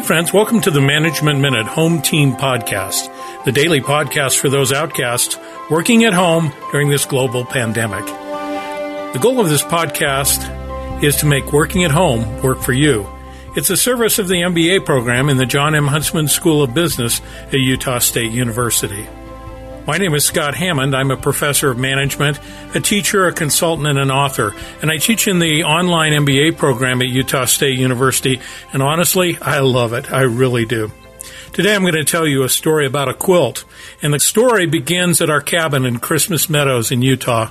Hi, friends. Welcome to the Management Minute Home Team Podcast, the daily podcast for those outcasts working at home during this global pandemic. The goal of this podcast is to make working at home work for you. It's a service of the MBA program in the Jon M. Huntsman School of Business at Utah State University. My name is Scott Hammond. I'm a professor of management, a teacher, a consultant, and an author. And I teach in the online MBA program at Utah State University. And honestly, I love it. I really do. Today I'm going to tell you a story about a quilt. And the story begins at our cabin in Christmas Meadows in Utah.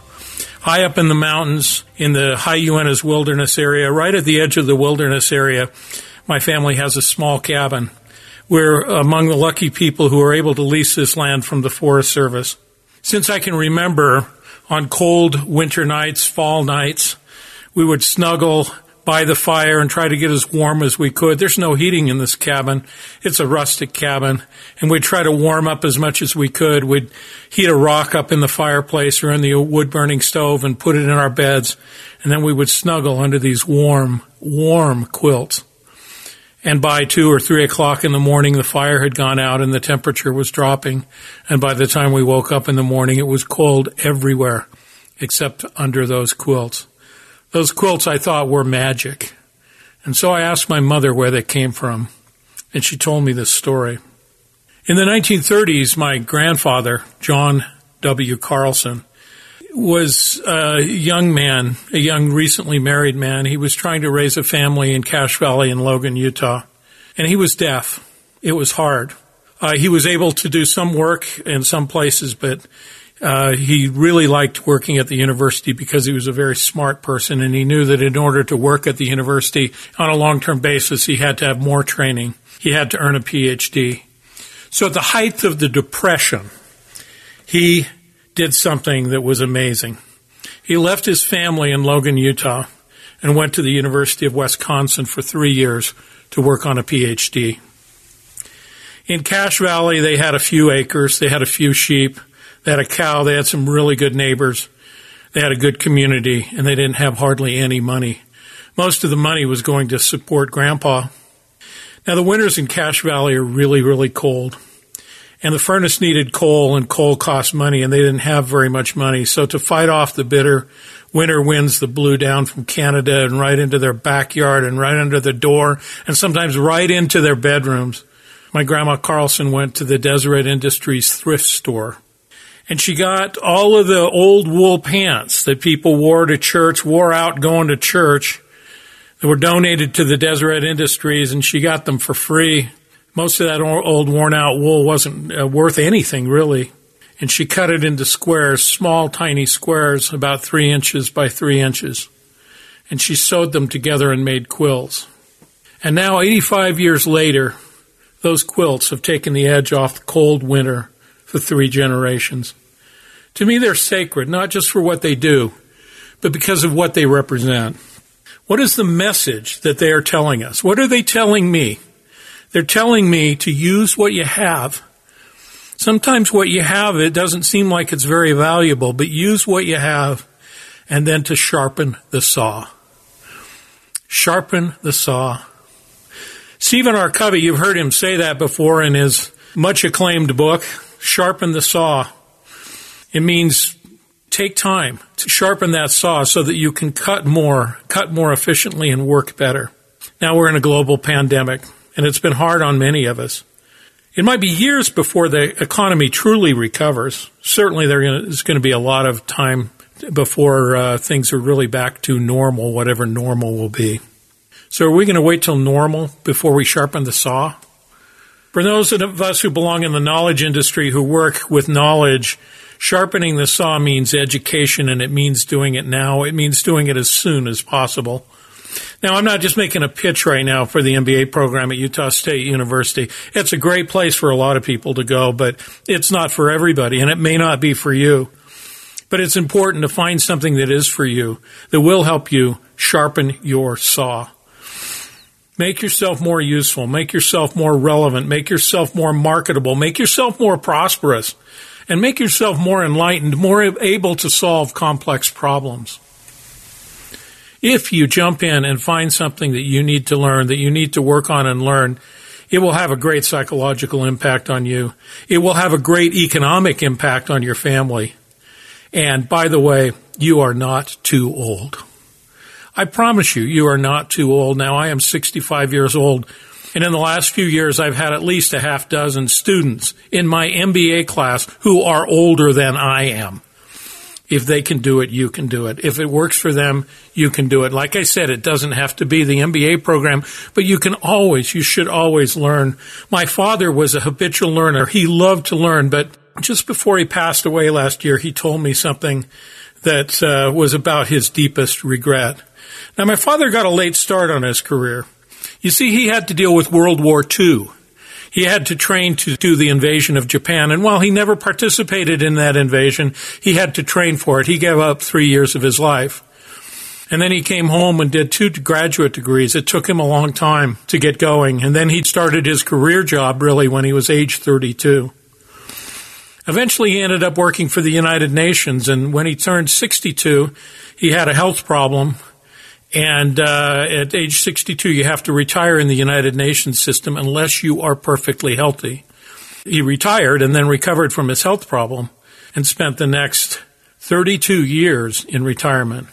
High up in the mountains in the High Uintas Wilderness area, right at the edge of the wilderness area, my family has a small cabin. We're among the lucky people who are able to lease this land from the Forest Service. Since I can remember, on cold winter nights, fall nights, we would snuggle by the fire and try to get as warm as we could. There's no heating in this cabin. It's a rustic cabin. And we'd try to warm up as much as we could. We'd heat a rock up in the fireplace or in the wood burning stove and put it in our beds. And then we would snuggle under these warm, warm quilts. And by two or three o'clock in the morning, the fire had gone out and the temperature was dropping. And by the time we woke up in the morning, it was cold everywhere except under those quilts. Those quilts I thought were magic. And so I asked my mother where they came from. And she told me this story. In the 1930s, my grandfather, John W. Carlson, was a young man, a young recently married man. He was trying to raise a family in Cache Valley in Logan, Utah. And he was deaf. It was hard. Uh, he was able to do some work in some places, but uh, he really liked working at the university because he was a very smart person and he knew that in order to work at the university on a long-term basis, he had to have more training. He had to earn a PhD. So at the height of the depression, he did something that was amazing. He left his family in Logan, Utah, and went to the University of Wisconsin for three years to work on a PhD. In Cache Valley, they had a few acres, they had a few sheep, they had a cow, they had some really good neighbors, they had a good community, and they didn't have hardly any money. Most of the money was going to support Grandpa. Now, the winters in Cache Valley are really, really cold and the furnace needed coal and coal cost money and they didn't have very much money. So to fight off the bitter winter winds that blew down from Canada and right into their backyard and right under the door and sometimes right into their bedrooms, my grandma Carlson went to the Deseret Industries thrift store and she got all of the old wool pants that people wore to church, wore out going to church that were donated to the Deseret Industries and she got them for free most of that old worn out wool wasn't uh, worth anything really. And she cut it into squares, small, tiny squares, about three inches by three inches. And she sewed them together and made quills. And now, 85 years later, those quilts have taken the edge off the cold winter for three generations. To me, they're sacred, not just for what they do, but because of what they represent. What is the message that they are telling us? What are they telling me? They're telling me to use what you have. Sometimes what you have, it doesn't seem like it's very valuable, but use what you have and then to sharpen the saw. Sharpen the saw. Stephen R. Covey, you've heard him say that before in his much acclaimed book, Sharpen the Saw. It means take time to sharpen that saw so that you can cut more, cut more efficiently and work better. Now we're in a global pandemic and it's been hard on many of us. It might be years before the economy truly recovers. Certainly, there is going to be a lot of time before uh, things are really back to normal, whatever normal will be. So, are we going to wait till normal before we sharpen the saw? For those of us who belong in the knowledge industry who work with knowledge, sharpening the saw means education and it means doing it now. It means doing it as soon as possible. Now, I'm not just making a pitch right now for the MBA program at Utah State University. It's a great place for a lot of people to go, but it's not for everybody, and it may not be for you. But it's important to find something that is for you, that will help you sharpen your saw. Make yourself more useful, make yourself more relevant, make yourself more marketable, make yourself more prosperous, and make yourself more enlightened, more able to solve complex problems. If you jump in and find something that you need to learn, that you need to work on and learn, it will have a great psychological impact on you. It will have a great economic impact on your family. And by the way, you are not too old. I promise you, you are not too old. Now I am 65 years old. And in the last few years, I've had at least a half dozen students in my MBA class who are older than I am. If they can do it, you can do it. If it works for them, you can do it. Like I said, it doesn't have to be the MBA program, but you can always, you should always learn. My father was a habitual learner. He loved to learn, but just before he passed away last year, he told me something that uh, was about his deepest regret. Now, my father got a late start on his career. You see, he had to deal with World War II he had to train to do the invasion of Japan. And while he never participated in that invasion, he had to train for it. He gave up three years of his life. And then he came home and did two graduate degrees. It took him a long time to get going. And then he started his career job really when he was age 32. Eventually, he ended up working for the United Nations. And when he turned 62, he had a health problem and uh, at age 62, you have to retire in the United Nations system unless you are perfectly healthy. He retired and then recovered from his health problem and spent the next 32 years in retirement.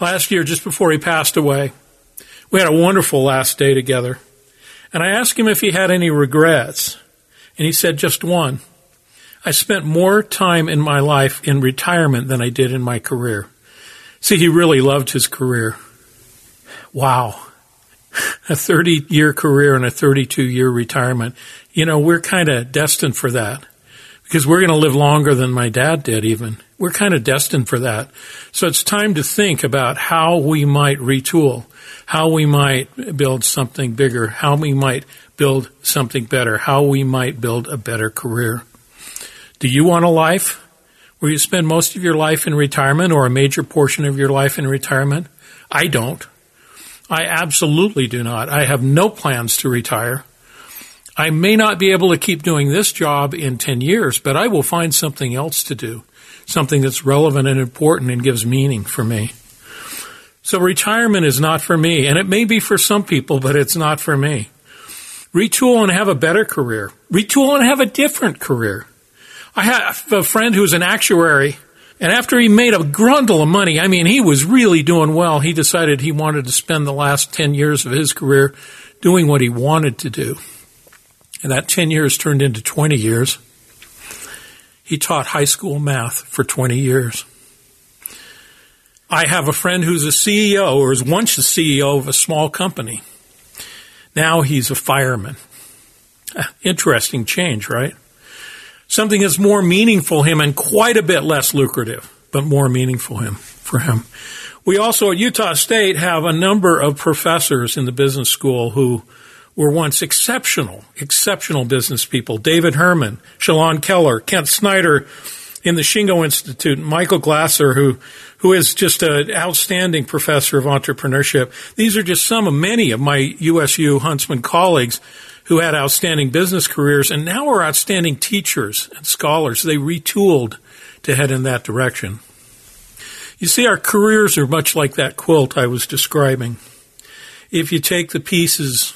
Last year, just before he passed away, we had a wonderful last day together. And I asked him if he had any regrets. And he said just one. I spent more time in my life in retirement than I did in my career. See, he really loved his career wow, a 30 year career and a 32 year retirement. You know, we're kind of destined for that because we're going to live longer than my dad did even. We're kind of destined for that. So it's time to think about how we might retool, how we might build something bigger, how we might build something better, how we might build a better career. Do you want a life where you spend most of your life in retirement or a major portion of your life in retirement? I don't. I absolutely do not. I have no plans to retire. I may not be able to keep doing this job in 10 years, but I will find something else to do, something that's relevant and important and gives meaning for me. So retirement is not for me, and it may be for some people, but it's not for me. Retool and have a better career. Retool and have a different career. I have a friend who's an actuary and after he made a grundle of money, I mean, he was really doing well. He decided he wanted to spend the last 10 years of his career doing what he wanted to do. And that 10 years turned into 20 years. He taught high school math for 20 years. I have a friend who's a CEO or was once the CEO of a small company. Now he's a fireman. Interesting change, right? Something that's more meaningful him and quite a bit less lucrative, but more meaningful him for him. We also at Utah State have a number of professors in the business school who were once exceptional, exceptional business people. David Herman, Shalon Keller, Ken Snyder in the Shingo Institute, Michael Glauser, who, who is just an outstanding professor of entrepreneurship. These are just some of many of my USU Huntsman colleagues who had outstanding business careers and now are outstanding teachers and scholars. They retooled to head in that direction. You see, our careers are much like that quilt I was describing. If you take the pieces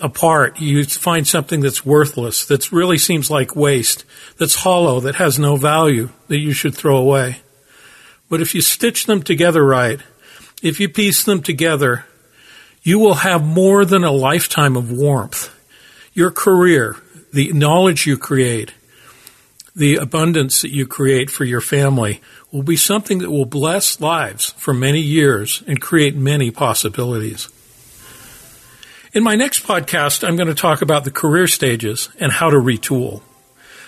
apart, you find something that's worthless, that really seems like waste, that's hollow, that has no value, that you should throw away. But if you stitch them together right, if you piece them together, you will have more than a lifetime of warmth your career, the knowledge you create, the abundance that you create for your family will be something that will bless lives for many years and create many possibilities. In my next podcast, I'm going to talk about the career stages and how to retool.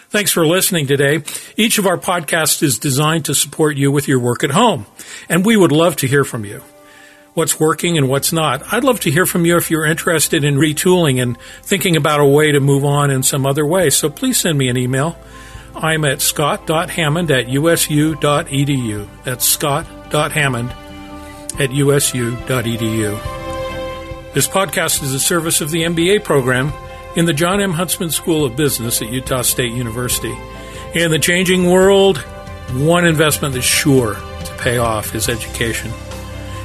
Thanks for listening today. Each of our podcasts is designed to support you with your work at home, and we would love to hear from you. What's working and what's not. I'd love to hear from you if you're interested in retooling and thinking about a way to move on in some other way. So please send me an email. I'm at scott.hammond at usu.edu. That's scott.hammond at usu.edu. This podcast is a service of the MBA program in the Jon M. Huntsman School of Business at Utah State University. In the changing world, one investment that's sure to pay off is education.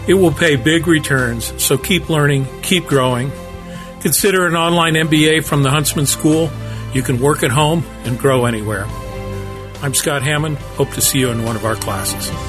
It will pay big returns, so keep learning, keep growing. Consider an online MBA from the Huntsman School. You can work at home and grow anywhere. I'm Scott Hammond. Hope to see you in one of our classes.